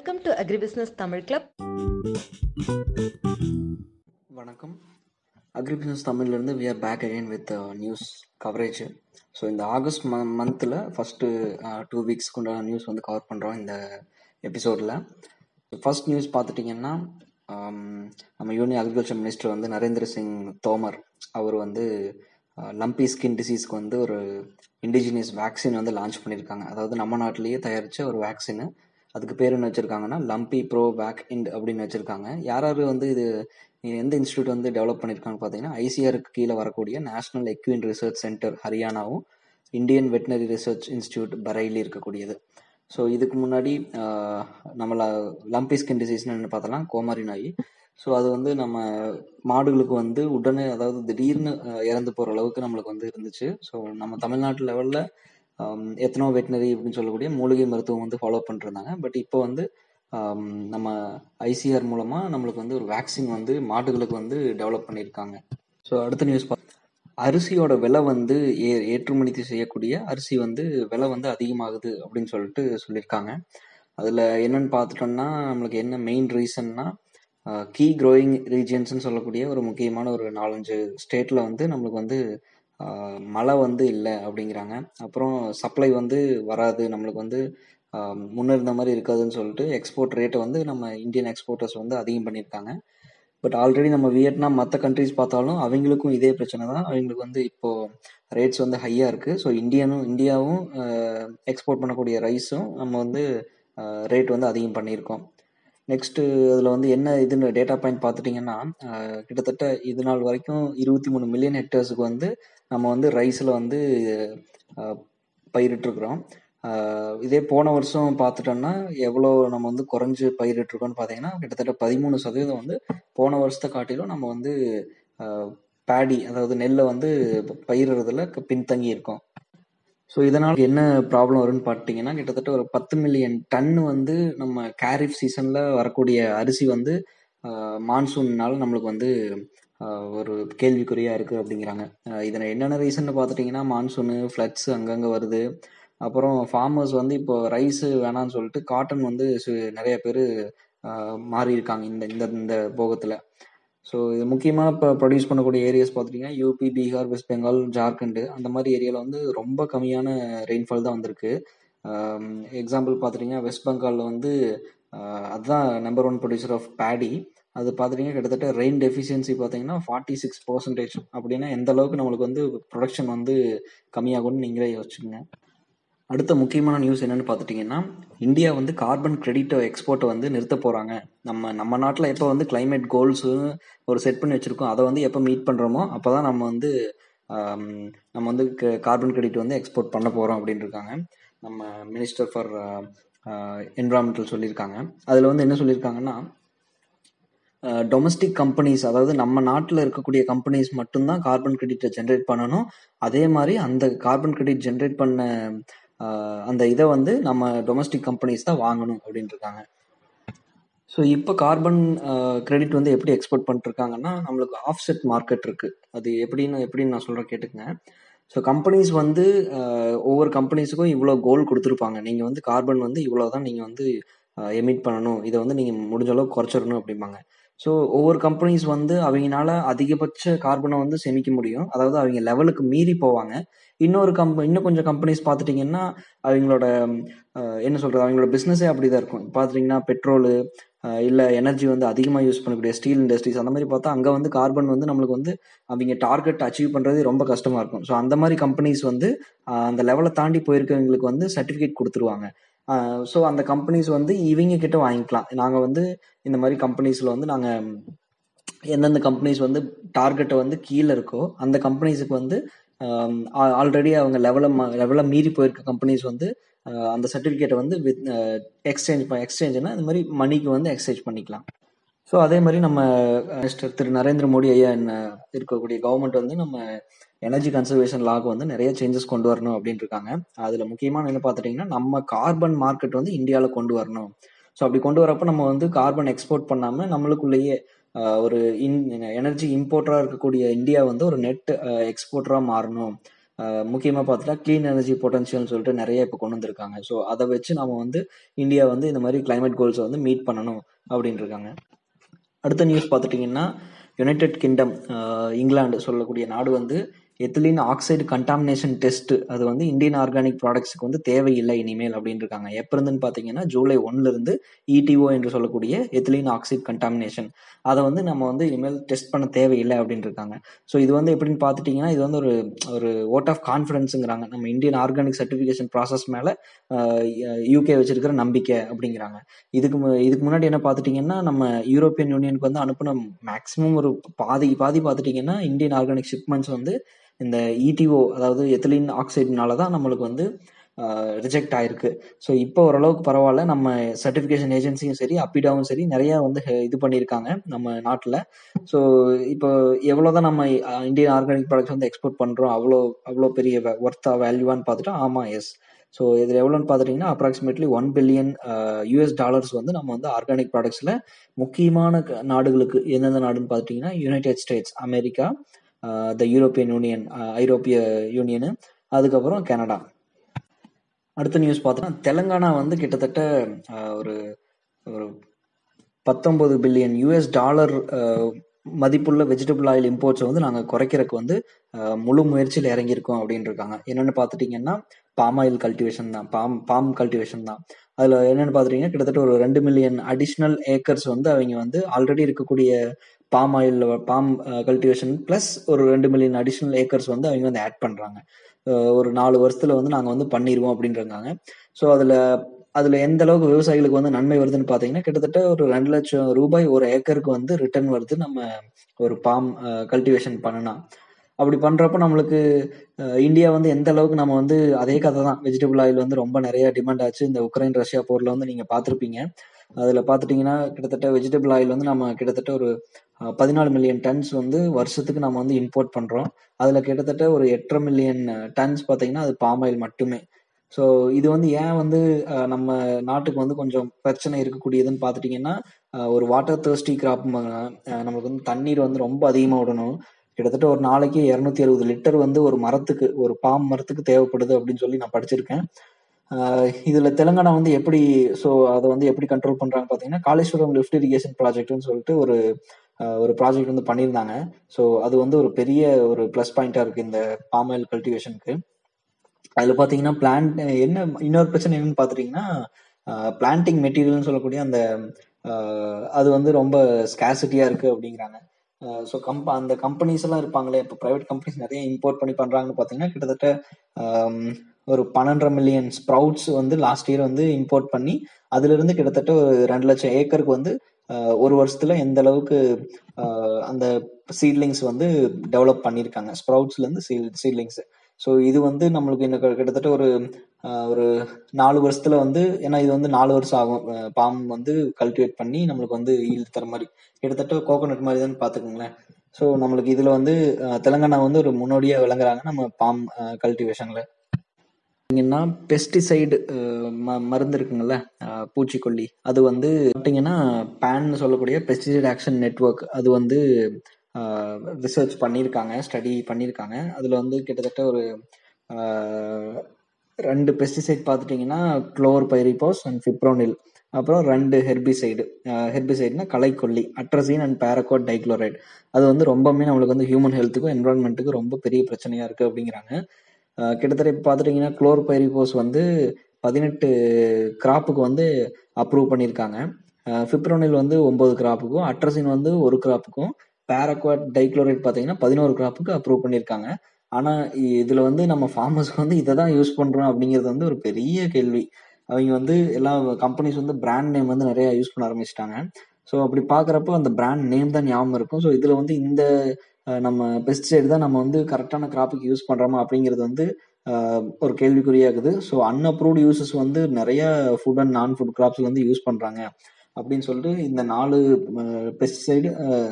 Welcome to agribusiness Tamil club வணக்கம். Agri business தமிழ்லேருந்து we are back again with news coverage so இந்த August ம மந்தில் first two வீக்ஸ்க்கு உண்டான news வந்து cover பண்ணுறோம் இந்த எபிசோடில் ஃபர்ஸ்ட் நியூஸ் பார்த்துட்டிங்கன்னா um, நம்ம யூனியன் அக்ரிகல்ச்சர் மினிஸ்டர் வந்து நரேந்திர சிங் தோமர் அவர் வந்து லம்பி ஸ்கின் டிசீஸ்க்கு வந்து ஒரு இண்டிஜினியஸ் வேக்சின் வந்து லான்ச் பண்ணியிருக்காங்க அதாவது நம்ம நாட்டிலேயே தயாரித்த ஒரு வேக்சின் அதுக்கு பேர் என்ன வச்சுருக்காங்கன்னா லம்பி ப்ரோ வேக் இண்ட் அப்படின்னு வச்சுருக்காங்க. யார் யார் வந்து இது எந்த இன்ஸ்டியூட் வந்து டெவலப் பண்ணியிருக்காங்கன்னு பார்த்தீங்கன்னா ஐசிஆருக்கு கீழே வரக்கூடிய national equine research centre ஹரியானாவும் Indian veterinary research institute Bareilly இருக்கக்கூடியது. ஸோ இதுக்கு முன்னாடி நம்மளை நம்மள லம்பி ஸ்கின் டிசீஸ்னு பார்த்தலாம் கோமாரி நாய். ஸோ அது வந்து நம்ம மாடுகளுக்கு வந்து உடனே அதாவது திடீர்னு இறந்து போகிற அளவுக்கு நம்மளுக்கு வந்து இருந்துச்சு. ஸோ நம்ம தமிழ்நாட்டு லெவலில் எத்தனோ வெட்டினரி அப்படின்னு சொல்லக்கூடிய மூலிகை மருத்துவம் வந்து ஃபாலோ பண்ணிருந்தாங்க. பட் இப்போ வந்து நம்ம ஐசிஆர் மூலமாக நம்மளுக்கு வந்து ஒரு வேக்சின் வந்து மாடுகளுக்கு வந்து டெவலப் பண்ணியிருக்காங்க ஸோ அடுத்த நியூஸ் அரிசியோட விலை வந்து ஏ ஏற்றுமதி செய்யக்கூடிய அரிசி வந்து விலை வந்து அதிகமாகுது அப்படின்னு சொல்லிட்டு சொல்லியிருக்காங்க அதில் என்னன்னு பார்த்துட்டோம்னா நம்மளுக்கு என்ன மெயின் ரீசன்னா கீ க்ரோயிங் ரீஜியன்ஸ்னு சொல்லக்கூடிய ஒரு முக்கியமான ஒரு நாலஞ்சு ஸ்டேட்டில் வந்து நம்மளுக்கு வந்து மழை வந்து இல்லை அப்படிங்கிறாங்க. அப்புறம் சப்ளை வந்து வராது. நம்மளுக்கு வந்து ஆஹ், இருந்த மாதிரி இருக்காதுன்னு சொல்லிட்டு எக்ஸ்போர்ட் ரேட்டை வந்து நம்ம இந்தியன் எக்ஸ்போர்ட்டர்ஸ் வந்து அதிகம் பண்ணியிருக்காங்க. பட் ஆல்ரெடி நம்ம வியட்நாம் மற்ற கண்ட்ரிஸ் பார்த்தாலும் அவங்களுக்கும் இதே பிரச்சனை தான். அவங்களுக்கு வந்து இப்போது ரேட்ஸ் வந்து ஹையாக இருக்குது ஸோ இந்தியனும் இந்தியாவும் எக்ஸ்போர்ட் பண்ணக்கூடிய ரைஸும் நம்ம வந்து ரேட் வந்து அதிகம் பண்ணியிருக்கோம். நெக்ஸ்ட்டு அதில் வந்து என்ன இதுன்னு டேட்டா பாயிண்ட் பார்த்துட்டிங்கன்னா கிட்டத்தட்ட இது நாள் வரைக்கும் இருபத்தி மூணு மில்லியன் ஹெக்டர்ஸுக்கு வந்து நம்ம வந்து ரைஸில் வந்து பயிரிட்டுருக்குறோம். இதே போன வருஷம் பார்த்துட்டோம்னா எவ்வளோ நம்ம வந்து குறைஞ்சு பயிரிட்டுருக்கோம்னு பார்த்தீங்கன்னா கிட்டத்தட்ட பதிமூணு சதவீதம் வந்து போன வருஷத்தை காட்டிலும் நம்ம வந்து பேடி அதாவது நெல்லை வந்து பயிரிடுறதுல பின்தங்கி இருக்கோம் ஸோ இதனால் என்ன ப்ராப்ளம் வரும்னு பார்த்தீங்கன்னா கிட்டத்தட்ட ஒரு பத்து மில்லியன் டன் வந்து நம்ம கேரிஃப் சீசனில் வரக்கூடிய அரிசி வந்து மான்சூன்னால நம்மளுக்கு வந்து ஒரு கேள்விக்குறியாக இருக்குது அப்படிங்கிறாங்க. இதில் என்னென்ன ரீசன் பார்த்துட்டிங்கன்னா மான்சூனு ஃப்ளட்ஸ் அங்கங்கே வருது. அப்புறம் ஃபார்மர்ஸ் வந்து இப்போ ரைஸு வேணான்னு சொல்லிட்டு காட்டன் வந்து சு- நிறைய பேர் மாறி இருக்காங்க இந்த இந்த இந்த போகத்தில். ஸோ இது முக்கியமாக இப்போ ப்ரொடியூஸ் பண்ணக்கூடிய ஏரியாஸ் பார்த்துட்டிங்கன்னா யூபி பீகார் வெஸ்ட் பெங்கால் ஜார்க்கண்டு அந்த மாதிரி ஏரியாவில் வந்து ரொம்ப கம்மியான ரெயின்ஃபால் தான் வந்திருக்கு. Um, எக்ஸாம்பிள் பார்த்துட்டிங்கன்னா வெஸ்ட் பெங்காலில் வந்து uh, அதுதான் number one producer of paddy அது பார்த்துட்டிங்கன்னா கிட்டத்தட்ட ரெயின் டெஃபிஷியன்சி பார்த்தீங்கன்னா ஃபார்ட்டி சிக்ஸ் பர்சன்டேஜ் அப்படின்னா எந்த அளவுக்கு நம்மளுக்கு வந்து ப்ரொடக்ஷன் வந்து கம்மியாகும்னு நீங்களே யோசிச்சுங்க அடுத்த முக்கியமான நியூஸ் என்னென்னு பார்த்துட்டிங்கன்னா இந்தியா வந்து கார்பன் கிரெடிட் எக்ஸ்போர்ட்டை வந்து நிறுத்த போகிறாங்க நம்ம நம்ம நாட்டில் எப்போ வந்து கிளைமேட் கோல்ஸ் ஒரு செட் பண்ணி வச்சுருக்கோம் அதை வந்து எப்போ மீட் பண்ணுறோமோ அப்போ தான் நம்ம வந்து நம்ம வந்து கார்பன் கிரெடிட் வந்து எக்ஸ்போர்ட் பண்ண போகிறோம் அப்படின்னு இருக்காங்க. நம்ம மினிஸ்டர் ஃபார் என்விரான்மெண்டல் சொல்லியிருக்காங்க. அதில் வந்து என்ன சொல்லியிருக்காங்கன்னா டொமஸ்டிக் கம்பெனிஸ் அதாவது நம்ம நாட்டில் இருக்கக்கூடிய கம்பெனிஸ் மட்டும்தான் கார்பன் கிரெடிட்டை ஜென்ரேட் பண்ணணும். அதே மாதிரி அந்த கார்பன் கிரெடிட் ஜென்ரேட் பண்ண அந்த இதை வந்து நம்ம டொமஸ்டிக் கம்பெனிஸ் தான் வாங்கணும் அப்படின்னு இருக்காங்க ஸோ இப்போ கார்பன் கிரெடிட் வந்து எப்படி எக்ஸ்போர்ட் பண்ணிருக்காங்கன்னா நம்மளுக்கு ஆஃப்செட் மார்க்கெட் இருக்குது அது எப்படின்னு எப்படின்னு நான் சொல்கிறேன் கேட்டுக்கங்க. ஸோ கம்பெனிஸ் வந்து ஒவ்வொரு கம்பெனிஸுக்கும் இவ்வளோ கோல் கொடுத்துருப்பாங்க. நீங்கள் வந்து கார்பன் வந்து இவ்வளோ தான் நீங்கள் வந்து எமிட் பண்ணணும். இதை வந்து நீங்கள் முடிஞ்ச அளவுக்கு குறைச்சிடணும் அப்படிம்பாங்க. ஸோ ஒவ்வொரு கம்பெனிஸ் வந்து அவங்கனால அதிகபட்ச கார்பனை வந்து சேமிக்க முடியும். அதாவது அவங்க லெவலுக்கு மீறி போவாங்க. இன்னொரு கம்ப இன்னும் கொஞ்சம் கம்பெனிஸ் பார்த்துட்டிங்கன்னா அவங்களோட என்ன சொல்கிறது அவங்களோட பிஸ்னஸே அப்படி தான் இருக்கும். பார்த்துட்டிங்கன்னா பெட்ரோலு இல்லை எனர்ஜி வந்து அதிகமாக யூஸ் பண்ணக்கூடிய ஸ்டீல் இண்டஸ்ட்ரீஸ் அந்த மாதிரி பார்த்தா அங்கே வந்து கார்பன் வந்து நம்மளுக்கு வந்து அவங்க டார்கெட் அச்சீவ் பண்ணுறது ரொம்ப கஷ்டமாக இருக்கும். ஸோ அந்த மாதிரி கம்பெனிஸ் வந்து அந்த லெவலை தாண்டி போயிருக்கவங்களுக்கு வந்து சர்டிஃபிகேட் கொடுத்துருவாங்க. ஸோ அந்த கம்பெனிஸ் வந்து இவங்க கிட்ட வாங்கிக்கலாம். நாங்கள் வந்து இந்த மாதிரி கம்பெனிஸில் வந்து நாங்கள் எந்தெந்த கம்பெனிஸ் வந்து டார்கெட்டை வந்து கீழே இருக்கோ அந்த கம்பெனிஸுக்கு வந்து ஆல்ரெடி அவங்க லெவலை லெவலை மீறி போயிருக்க கம்பெனிஸ் வந்து அந்த சர்டிஃபிகேட்டை வந்து வித் எக்ஸ்சேஞ்ச் எக்ஸ்சேஞ்சுனா இந்த மாதிரி மணிக்கு வந்து எக்ஸ்சேஞ்ச் பண்ணிக்கலாம். ஸோ அதே மாதிரி நம்ம மிஸ்டர் திரு நரேந்திர மோடி ஐயா என்ன இருக்கக்கூடிய கவர்மெண்ட் வந்து நம்ம எனர்ஜி கன்சர்வேஷன் லாக் வந்து நிறைய சேஞ்சஸ் கொண்டு வரணும் அப்படின்னு இருக்காங்க. அதில் முக்கியமான என்ன பார்த்துட்டிங்கன்னா நம்ம கார்பன் மார்க்கெட் வந்து இந்தியாவில் கொண்டு வரணும். ஸோ அப்படி கொண்டு வரப்போ நம்ம வந்து கார்பன் எக்ஸ்போர்ட் பண்ணாமல் நம்மளுக்குள்ளேயே ஒரு இன் எனர்ஜி இம்போர்ட்டராக இருக்கக்கூடிய இந்தியா வந்து ஒரு நெட் எக்ஸ்போர்ட்டராக மாறணும். முக்கியமாக பார்த்துட்டா க்ளீன் எனர்ஜி பொட்டன்ஷியல்னு சொல்லிட்டு நிறைய இப்போ கொண்டு வந்திருக்காங்க. ஸோ அதை வச்சு நம்ம வந்து இந்தியா வந்து இந்த மாதிரி கிளைமேட் கோல்ஸை வந்து மீட் பண்ணணும் அப்படின்னு இருக்காங்க. அடுத்த நியூஸ் பார்த்துட்டிங்கன்னா யுனைடெட் கிங்டம் இங்கிலாந்து சொல்லக்கூடிய நாடு வந்து எத்திலின் ஆக்சைடு கண்டாமினேஷன் டெஸ்ட் அது வந்து இந்தியன் ஆர்கானிக் ப்ராடக்ட்ஸுக்கு வந்து தேவையில்லை இனிமேல் அப்படின்னு இருக்காங்க எப்போ இருந்துன்னு பார்த்தீங்கன்னா ஜூலை ஒன்லேருந்து இடிஓ என்று சொல்லக்கூடிய எத்திலின் ஆக்சைடு கண்டாமினேஷன் அதை வந்து நம்ம வந்து இனிமேல் டெஸ்ட் பண்ண தேவையில்லை அப்படின்னு இருக்காங்க ஸோ இது வந்து எப்படின்னு பார்த்துட்டிங்கன்னா இது வந்து ஒரு ஒரு ஓட் ஆஃப் கான்ஃபிடன்ஸுங்கிறாங்க நம்ம இந்தியன் ஆர்கானிக் சர்டிஃபிகேஷன் ப்ராசஸ் மேலே யூகே வச்சிருக்கிற நம்பிக்கை அப்படிங்கிறாங்க. இதுக்கு மு- இதுக்கு முன்னாடி என்ன பார்த்துட்டிங்கன்னா நம்ம யூரோப்பியன் யூனியனுக்கு வந்து அனுப்பின மேக்ஸிமம் ஒரு பாதி பாதி பார்த்துட்டிங்கன்னா இந்தியன் ஆர்கானிக் ஷிப்மெண்ட்ஸ் வந்து இந்த இடிஓ அதாவது எத்திலின் ஆக்சைடுனால தான் நம்மளுக்கு வந்து ரிஜெக்ட் ஆயிருக்கு. ஸோ இப்போ ஓரளவுக்கு பரவாயில்ல. நம்ம சர்டிஃபிகேஷன் ஏஜென்சியும் சரி அப்பிடாவும் சரி நிறைய வந்து ஹெ- இது பண்ணியிருக்காங்க நம்ம நாட்டில். ஸோ இப்போ எவ்வளோ தான் நம்ம இந்தியன் ஆர்கானிக் ப்ராடக்ட்ஸ் வந்து எக்ஸ்போர்ட் பண்ணுறோம் அவ்வளோ அவ்வளோ பெரிய ஒர்த்தா வேல்யூவான்னு பார்த்துட்டா ஆமாம் எஸ் ஸோ இதில் எவ்வளோன்னு பார்த்துட்டிங்கன்னா approximately one billion US dollars வந்து நம்ம வந்து ஆர்கானிக் ப்ராடக்ட்ஸில் முக்கியமான க- நாடுகளுக்கு எந்தெந்த நாடுன்னு பார்த்துட்டிங்கன்னா United States America the European Union ஐரோப்பிய யூனியனு அதுக்கப்புறம் கனடா. அடுத்த நியூஸ் பார்த்தோன்னா தெலுங்கானா வந்து கிட்டத்தட்ட ஒரு ஒரு பத்தொன்பது பில்லியன் யூஎஸ் டாலர் மதிப்புள்ள வெஜிடபிள் ஆயில் இம்போர்ட்ஸை வந்து நாங்கள் குறைக்கிறதுக்கு வந்து முழு முயற்சியில் இறங்கியிருக்கோம் அப்படின்னு இருக்காங்க என்னென்னு பார்த்துட்டிங்கன்னா பாம் ஆயில் கல்டிவேஷன் தான். பாம் பாம் கல்டிவேஷன் தான். அதில் என்னென்னு பார்த்துட்டிங்கன்னா கிட்டத்தட்ட ஒரு ரெண்டு மில்லியன் அடிஷ்னல் ஏக்கர்ஸ் வந்து அவங்க வந்து ஆல்ரெடி இருக்கக்கூடிய palm oil palm cultivation plus ஒரு ரெண்டு மில்லியன் அடிஷ்னல் ஏக்கர்ஸ் வந்து அவங்க வந்து ஆட் பண்ணுறாங்க ஒரு நாலு வருஷத்துல வந்து நாங்கள் வந்து பண்ணிடுவோம் அப்படின்றாங்க. ஸோ அதில் அதில் எந்த அளவுக்கு விவசாயிகளுக்கு வந்து நன்மை வருதுன்னு பார்த்தீங்கன்னா கிட்டத்தட்ட ஒரு ரெண்டு லட்சம் ரூபாய் ஒரு ஏக்கருக்கு வந்து ரிட்டர்ன் வருது நம்ம ஒரு பாம் கல்டிவேஷன் பண்ணலாம் அப்படி பண்றப்ப நம்மளுக்கு uh, இந்தியா வந்து எந்த அளவுக்கு நம்ம வந்து அதே கதை தான் வெஜிடபிள் ஆயில் வந்து ரொம்ப நிறைய டிமாண்ட் ஆச்சு. இந்த உக்ரைன் ரஷ்யா போர்ல வந்து நீங்க பார்த்துருப்பீங்க அதில் பார்த்துட்டீங்கன்னா கிட்டத்தட்ட வெஜிடபிள் ஆயில் வந்து நம்ம கிட்டத்தட்ட ஒரு பதினாலு மில்லியன் டன்ஸ் வந்து வருஷத்துக்கு நம்ம வந்து இம்போர்ட் பண்ணுறோம் அதில் கிட்டத்தட்ட ஒரு எட்டரை மில்லியன் டன்ஸ் பார்த்தீங்கன்னா அது பாம் ஆயில் மட்டுமே. ஸோ இது வந்து ஏன் வந்து நம்ம நாட்டுக்கு வந்து கொஞ்சம் பிரச்சனை இருக்கக்கூடியதுன்னு பார்த்துட்டிங்கன்னா ஒரு வாட்டர் தேர்ஸ்டி கிராப் நமக்கு வந்து தண்ணீர் வந்து ரொம்ப அதிகமாக விடணும். கிட்டத்தட்ட ஒரு நாளைக்கு இரநூத்தி அறுபது லிட்டர் வந்து ஒரு மரத்துக்கு ஒரு பாம் மரத்துக்கு தேவைப்படுது அப்படின்னு சொல்லி நான் படிச்சிருக்கேன். இதுல தெலுங்கானா வந்து எப்படி ஸோ அதை வந்து எப்படி கண்ட்ரோல் பண்றாங்க பாத்தீங்கன்னா காளேஸ்வரம் லிஃப்ட் இரிகேஷன் ப்ராஜெக்ட்னு சொல்லிட்டு ஒரு ஒரு ப்ராஜெக்ட் வந்து பண்ணியிருந்தாங்க. ஸோ அது வந்து ஒரு பெரிய ஒரு ப்ளஸ் பாயிண்டா இருக்கு இந்த பாம் ஆயில் கல்டிவேஷனுக்கு அதுல பாத்தீங்கன்னா பிளான்ட் என்ன இன்னொரு பிரச்சனை என்னன்னு பாத்துட்டீங்கன்னா பிளான்டிங் மெட்டீரியல்னு சொல்லக்கூடிய அந்த அது வந்து ரொம்ப ஸ்கேசிட்டியா இருக்கு அப்படிங்கிறாங்க. ஸோ கம்ப அந்த கம்பெனிஸ் எல்லாம் இருப்பாங்களே இப்போ ப்ரைவேட் கம்பெனிஸ் நிறைய இம்போர்ட் பண்ணி பண்றாங்கன்னு பார்த்தீங்கன்னா கிட்டத்தட்ட ஒரு பன்னெண்டரை மில்லியன் ஸ்ப்ரவுட்ஸ் வந்து லாஸ்ட் இயர் வந்து இம்போர்ட் பண்ணி அதுலேருந்து கிட்டத்தட்ட ஒரு ரெண்டு லட்சம் ஏக்கருக்கு வந்து ஒரு வருஷத்துல எந்த அளவுக்கு அந்த சீட்லிங்ஸ் வந்து டெவலப் பண்ணியிருக்காங்க ஸ்ப்ரவுட்ஸ்ல இருந்து சீட்லிங்ஸ் ஸோ இது வந்து நம்மளுக்கு இன்னும் கிட்டத்தட்ட ஒரு ஒரு நாலு வருஷத்துல வந்து ஏன்னா இது வந்து நாலு வருஷம் ஆகும். பாம் வந்து கல்டிவேட் பண்ணி நம்மளுக்கு வந்து ஈல்டு தர மாதிரி. கிட்டத்தட்ட கோகோனட் மாதிரி தான் பார்த்துக்கோங்களேன். ஸோ நம்மளுக்கு இதுல வந்து தெலுங்கானா வந்து ஒரு முன்னோடியா விளங்குறாங்க நம்ம பாம் கல்டிவேஷன்ல பார்த்தீங்கன்னா பெஸ்டிசைடு ம மருந்து இருக்குங்கள்ல பூச்சிக்கொல்லி. அது வந்து பார்த்தீங்கன்னா பேன் சொல்லக்கூடிய பெஸ்டிசைட் ஆக்ஷன் நெட்வொர்க் அது வந்து ரிசர்ச் பண்ணியிருக்காங்க ஸ்டடி பண்ணியிருக்காங்க. அதில் வந்து கிட்டத்தட்ட ஒரு ரெண்டு பெஸ்டிசைட் பார்த்துட்டிங்கன்னா குளோர் பைரிபாஸ் அண்ட் ஃபிப்ரோனில் அப்புறம் ரெண்டு ஹெர்பிசைடு ஹெர்பிசைடுனா களைக்கொல்லி அட்ரசின் அண்ட் பேரகோட் டைக்ளோரைட் அது வந்து ரொம்பவுமே நம்மளுக்கு வந்து ஹியூமன் ஹெல்த்துக்கும் என்வரான்மெண்ட்டுக்கும் ரொம்ப பெரிய பிரச்சனையாக இருக்குது அப்படிங்கிறாங்க. கிட்டத்தட்ட இப்போ பார்த்துட்டிங்கன்னா குளோர்பைரிபோஸ் வந்து பதினெட்டு கிராப்புக்கு வந்து அப்ரூவ் பண்ணியிருக்காங்க. ஃபிப்ரோனில் வந்து ஒம்பது கிராப்புக்கும் அட்ரசின் வந்து ஒரு கிராப்புக்கும் பேரக்வாட் டைக்ளோரைட் பார்த்தீங்கன்னா பதினோரு கிராப்புக்கு அப்ரூவ் பண்ணியிருக்காங்க. ஆனால் இதில் வந்து நம்ம ஃபார்மர்ஸ்க்கு வந்து இதை தான் யூஸ் பண்ணுறோம் அப்படிங்கிறது வந்து ஒரு பெரிய கேள்வி. அவங்க வந்து எல்லா கம்பெனிஸ் வந்து பிராண்ட் நேம் வந்து நிறையா யூஸ் பண்ண ஆரம்பிச்சிட்டாங்க. ஸோ அப்படி பார்க்குறப்போ அந்த பிராண்ட் நேம் தான் ஞாபகம் இருக்கும். ஸோ இதில் வந்து இந்த நம்ம பெஸ்டிசைடு தான் நம்ம வந்து கரெக்டான கிராப்புக்கு யூஸ் பண்ணுறோமா அப்படிங்கிறது வந்து ஒரு கேள்விக்குறியாகுது ஸோ அன்அப்ரூவ்டு யூசஸ் வந்து நிறைய food and non food crops வந்து யூஸ் பண்ணுறாங்க அப்படின்னு சொல்லிட்டு இந்த நாலு பெஸ்டிசைடு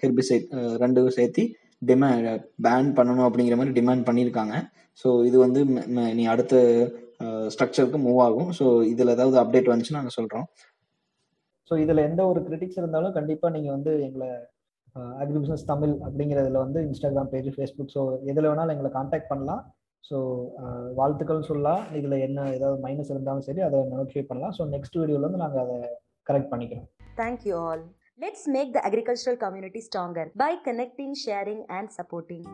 ஹெர்பிசைட் ரெண்டும் சேர்த்து டிமாண்ட் பேன் பண்ணணும் அப்படிங்கிற மாதிரி டிமாண்ட் பண்ணியிருக்காங்க. ஸோ இது வந்து நீ அடுத்த ஸ்ட்ரக்சருக்கு மூவ் ஆகும். ஸோ இதில் ஏதாவது அப்டேட் வந்துச்சுன்னா நாங்கள் சொல்கிறோம் ஸோ இதில் எந்த ஒரு கிரிட்டிக்ஸ் இருந்தாலும் கண்டிப்பாக நீங்கள் வந்து எங்களை அக்ரி பிஸ்னஸ் தமிழ் அப்படிங்கிறதுல வந்து இன்ஸ்டாகிராம் பேஜ் ஃபேஸ்புக் ஸோ எதில் வேணாலும் எங்களை காண்டாக்ட் பண்ணலாம். ஸோ வாழ்த்துக்கள் சொல்லலாம். இதில் என்ன ஏதாவது மைனஸ் இருந்தாலும் சரி அதை நோட்டிஃபை பண்ணலாம். ஸோ நெக்ஸ்ட் வீடியோவில் வந்து நாங்கள் அதை கரெக்ட் பண்ணிக்கிறோம். Thank all all. Make the the community community stronger by connecting, sharing and supporting